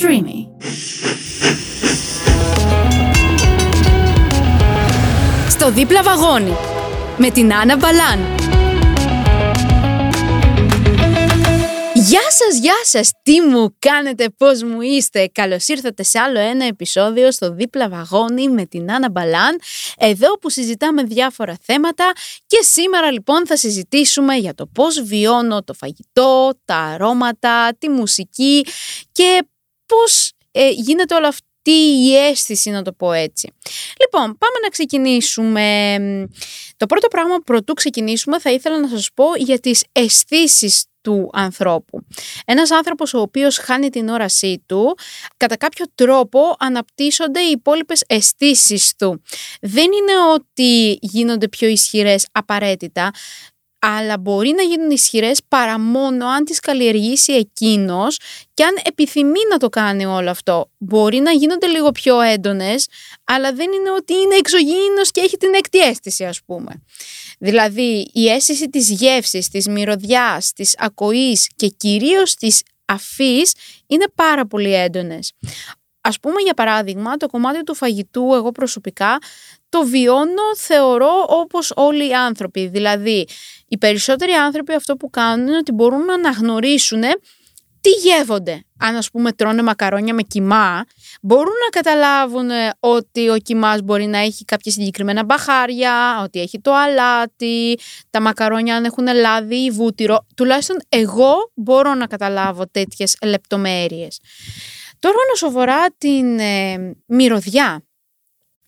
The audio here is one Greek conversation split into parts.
Streamy. Στο δίπλα βαγόνι με την Άννα Μπαλάν. Γεια σας, γεια σας, τι μου κάνετε, πώς μου είστε Καλώς ήρθατε σε άλλο ένα επεισόδιο στο δίπλα βαγόνι με την Άννα Μπαλάν Εδώ που συζητάμε διάφορα θέματα και σήμερα λοιπόν θα συζητήσουμε για το πώς βιώνω το φαγητό, τα αρώματα, τη μουσική και πώς ε, γίνεται όλο αυτό η αίσθηση να το πω έτσι. Λοιπόν, πάμε να ξεκινήσουμε. Το πρώτο πράγμα που πρωτού ξεκινήσουμε θα ήθελα να σας πω για τις αισθήσεις του ανθρώπου. Ένας άνθρωπος ο οποίος χάνει την όρασή του, κατά κάποιο τρόπο αναπτύσσονται οι υπόλοιπες αισθήσεις του. Δεν είναι ότι γίνονται πιο ισχυρές απαραίτητα, αλλά μπορεί να γίνουν ισχυρές παρά μόνο αν τις καλλιεργήσει εκείνος και αν επιθυμεί να το κάνει όλο αυτό. Μπορεί να γίνονται λίγο πιο έντονες, αλλά δεν είναι ότι είναι εξωγήινος και έχει την έκτη αίσθηση ας πούμε. Δηλαδή η αίσθηση της γεύσης, της μυρωδιάς, της ακοής και κυρίως της αφής είναι πάρα πολύ έντονες. Ας πούμε για παράδειγμα το κομμάτι του φαγητού εγώ προσωπικά το βιώνω θεωρώ όπως όλοι οι άνθρωποι. Δηλαδή οι περισσότεροι άνθρωποι αυτό που κάνουν είναι ότι μπορούν να αναγνωρίσουν τι γεύονται. Αν ας πούμε τρώνε μακαρόνια με κιμά, μπορούν να καταλάβουν ότι ο κιμάς μπορεί να έχει κάποια συγκεκριμένα μπαχάρια, ότι έχει το αλάτι, τα μακαρόνια αν έχουν λάδι ή βούτυρο. Τουλάχιστον εγώ μπορώ να καταλάβω τέτοιες λεπτομέρειες. Τώρα όσον αφορά την ε, μυρωδιά,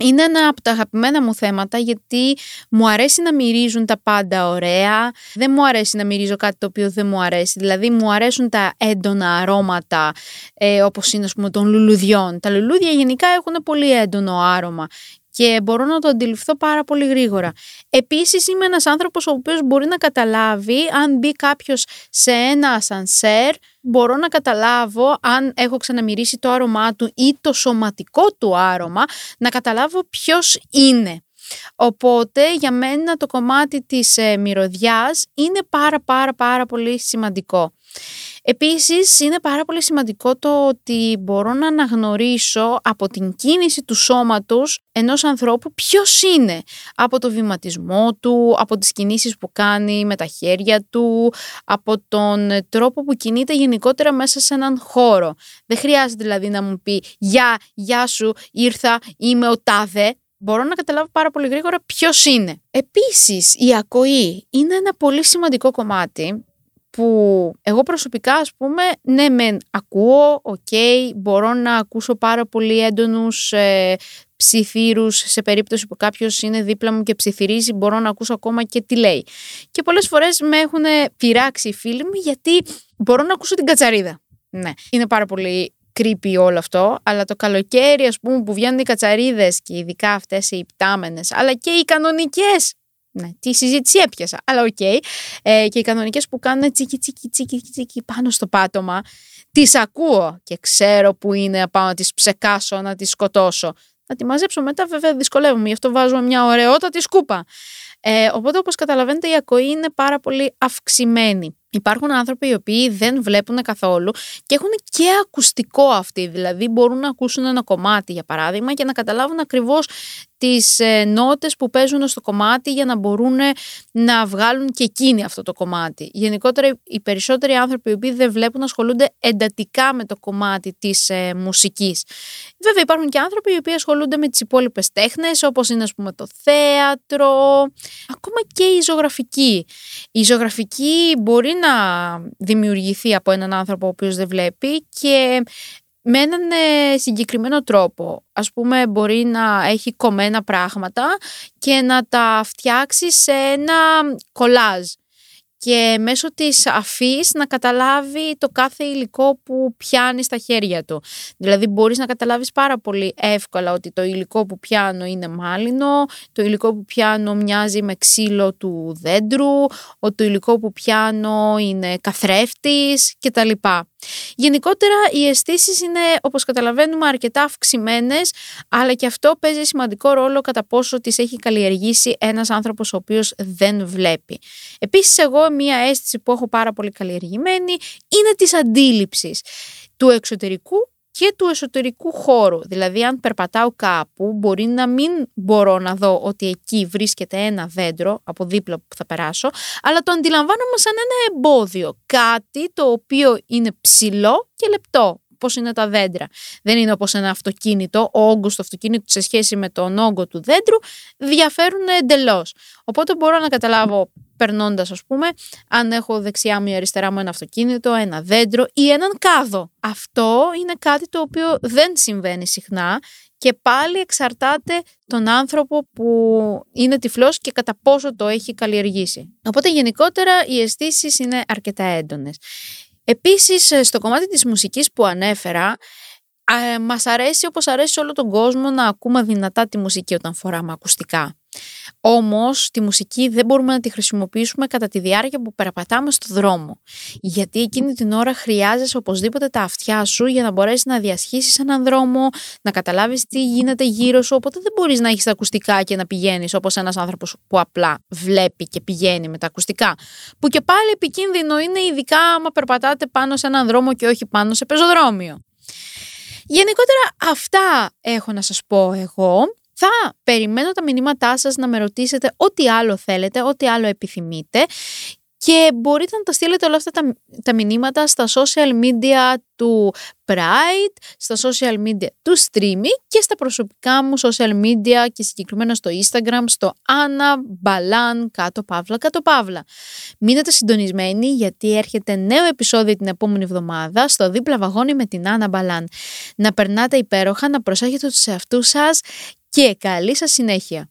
είναι ένα από τα αγαπημένα μου θέματα γιατί μου αρέσει να μυρίζουν τα πάντα ωραία. Δεν μου αρέσει να μυρίζω κάτι το οποίο δεν μου αρέσει. Δηλαδή μου αρέσουν τα έντονα αρώματα ε, όπως είναι ας πούμε των λουλουδιών. Τα λουλούδια γενικά έχουν πολύ έντονο άρωμα και μπορώ να το αντιληφθώ πάρα πολύ γρήγορα. Επίσης είμαι ένας άνθρωπος ο οποίος μπορεί να καταλάβει αν μπει κάποιος σε ένα ασανσέρ, μπορώ να καταλάβω αν έχω ξαναμυρίσει το άρωμά του ή το σωματικό του άρωμα, να καταλάβω ποιος είναι. Οπότε για μένα το κομμάτι της ε, μυρωδιάς είναι πάρα πάρα πάρα πολύ σημαντικό. Επίσης είναι πάρα πολύ σημαντικό το ότι μπορώ να αναγνωρίσω από την κίνηση του σώματος ενός ανθρώπου ποιος είναι. Από το βηματισμό του, από τις κινήσεις που κάνει με τα χέρια του, από τον τρόπο που κινείται γενικότερα μέσα σε έναν χώρο. Δεν χρειάζεται δηλαδή να μου πει «Γεια, γεια σου, ήρθα, είμαι ο τάδε». Μπορώ να καταλάβω πάρα πολύ γρήγορα ποιος είναι. Επίσης, η ακοή είναι ένα πολύ σημαντικό κομμάτι που εγώ προσωπικά ας πούμε ναι μεν ακούω, οκ, μπορώ να ακούσω πάρα πολύ έντονους ε, ψιθύρους σε περίπτωση που κάποιος είναι δίπλα μου και ψιθυρίζει μπορώ να ακούσω ακόμα και τι λέει. Και πολλές φορές με έχουν πειράξει οι φίλοι μου γιατί μπορώ να ακούσω την κατσαρίδα. Ναι, είναι πάρα πολύ creepy όλο αυτό, αλλά το καλοκαίρι ας πούμε που βγαίνουν οι κατσαρίδες και ειδικά αυτές οι υπτάμενες, αλλά και οι κανονικές ναι, τη συζήτηση έπιασα. Αλλά OK. Okay. Ε, και οι κανονικές που κάνουν τσίκι, τσίκι, τσίκι, τσίκι πάνω στο πάτωμα, τις ακούω και ξέρω που είναι να πάω να τις ψεκάσω, να τις σκοτώσω. Να τη μαζέψω μετά, βέβαια δυσκολεύομαι. Γι' αυτό βάζω μια ωραιότατη σκούπα. Ε, οπότε, όπως καταλαβαίνετε, η ακοή είναι πάρα πολύ αυξημένη. Υπάρχουν άνθρωποι οι οποίοι δεν βλέπουν καθόλου και έχουν και ακουστικό αυτοί, δηλαδή μπορούν να ακούσουν ένα κομμάτι για παράδειγμα και να καταλάβουν ακριβώς τις ε, νότες που παίζουν στο κομμάτι για να μπορούν να βγάλουν και εκείνοι αυτό το κομμάτι. Γενικότερα οι περισσότεροι άνθρωποι οι οποίοι δεν βλέπουν ασχολούνται εντατικά με το κομμάτι της ε, μουσικής. Βέβαια υπάρχουν και άνθρωποι οι οποίοι ασχολούνται με τις υπόλοιπες τέχνες όπως είναι ας πούμε το θέατρο, ακόμα και η ζωγραφική. Η ζωγραφική μπορεί να δημιουργηθεί από έναν άνθρωπο ο οποίος δεν βλέπει και με έναν ε, συγκεκριμένο τρόπο. Ας πούμε μπορεί να έχει κομμένα πράγματα και να τα φτιάξει σε ένα κολάζ και μέσω της αφής να καταλάβει το κάθε υλικό που πιάνει στα χέρια του. Δηλαδή μπορείς να καταλάβεις πάρα πολύ εύκολα ότι το υλικό που πιάνω είναι μάλινο, το υλικό που πιάνω μοιάζει με ξύλο του δέντρου, ότι το υλικό που πιάνω είναι καθρέφτης κτλ. Γενικότερα οι αισθήσεις είναι όπως καταλαβαίνουμε αρκετά αυξημένες, αλλά και αυτό παίζει σημαντικό ρόλο κατά πόσο τις έχει καλλιεργήσει ένας άνθρωπος ο οποίος δεν βλέπει. Επίσης εγώ μία αίσθηση που έχω πάρα πολύ καλλιεργημένη είναι της αντίληψης του εξωτερικού και του εσωτερικού χώρου. Δηλαδή, αν περπατάω κάπου, μπορεί να μην μπορώ να δω ότι εκεί βρίσκεται ένα δέντρο από δίπλα που θα περάσω, αλλά το αντιλαμβάνομαι σαν ένα εμπόδιο. Κάτι το οποίο είναι ψηλό και λεπτό. Πώ είναι τα δέντρα. Δεν είναι όπως ένα αυτοκίνητο. Ο όγκος του αυτοκίνητου σε σχέση με τον όγκο του δέντρου διαφέρουν εντελώς. Οπότε μπορώ να καταλάβω περνώντας, ας πούμε, αν έχω δεξιά μου ή αριστερά μου ένα αυτοκίνητο, ένα δέντρο ή έναν κάδο. Αυτό είναι κάτι το οποίο δεν συμβαίνει συχνά και πάλι εξαρτάται τον άνθρωπο που είναι τυφλός και κατά πόσο το έχει καλλιεργήσει. Οπότε γενικότερα οι αισθήσεις είναι αρκετά έντονες. Επίσης στο κομμάτι της μουσικής που ανέφερα μας αρέσει όπως αρέσει σε όλο τον κόσμο να ακούμε δυνατά τη μουσική όταν φοράμε ακουστικά. Όμως τη μουσική δεν μπορούμε να τη χρησιμοποιήσουμε κατά τη διάρκεια που περαπατάμε στο δρόμο. Γιατί εκείνη την ώρα χρειάζεσαι οπωσδήποτε τα αυτιά σου για να μπορέσεις να διασχίσεις έναν δρόμο, να καταλάβεις τι γίνεται γύρω σου. Οπότε δεν μπορείς να έχεις τα ακουστικά και να πηγαίνεις όπως ένας άνθρωπος που απλά βλέπει και πηγαίνει με τα ακουστικά. Που και πάλι επικίνδυνο είναι, ειδικά άμα περπατάτε πάνω σε έναν δρόμο και όχι πάνω σε πεζοδρόμιο. Γενικότερα αυτά έχω να σας πω εγώ. Θα περιμένω τα μηνύματά σας να με ρωτήσετε ό,τι άλλο θέλετε, ό,τι άλλο επιθυμείτε και μπορείτε να τα στείλετε όλα αυτά τα, τα μηνύματα στα social media του Pride, στα social media του Streamy και στα προσωπικά μου social media και συγκεκριμένα στο Instagram, στο Anna Balan κάτω παύλα κάτω παύλα. Μείνετε συντονισμένοι γιατί έρχεται νέο επεισόδιο την επόμενη εβδομάδα στο δίπλα βαγόνι με την Anna Balan. Να περνάτε υπέροχα, να προσέχετε τους εαυτούς σας και καλή σας συνέχεια.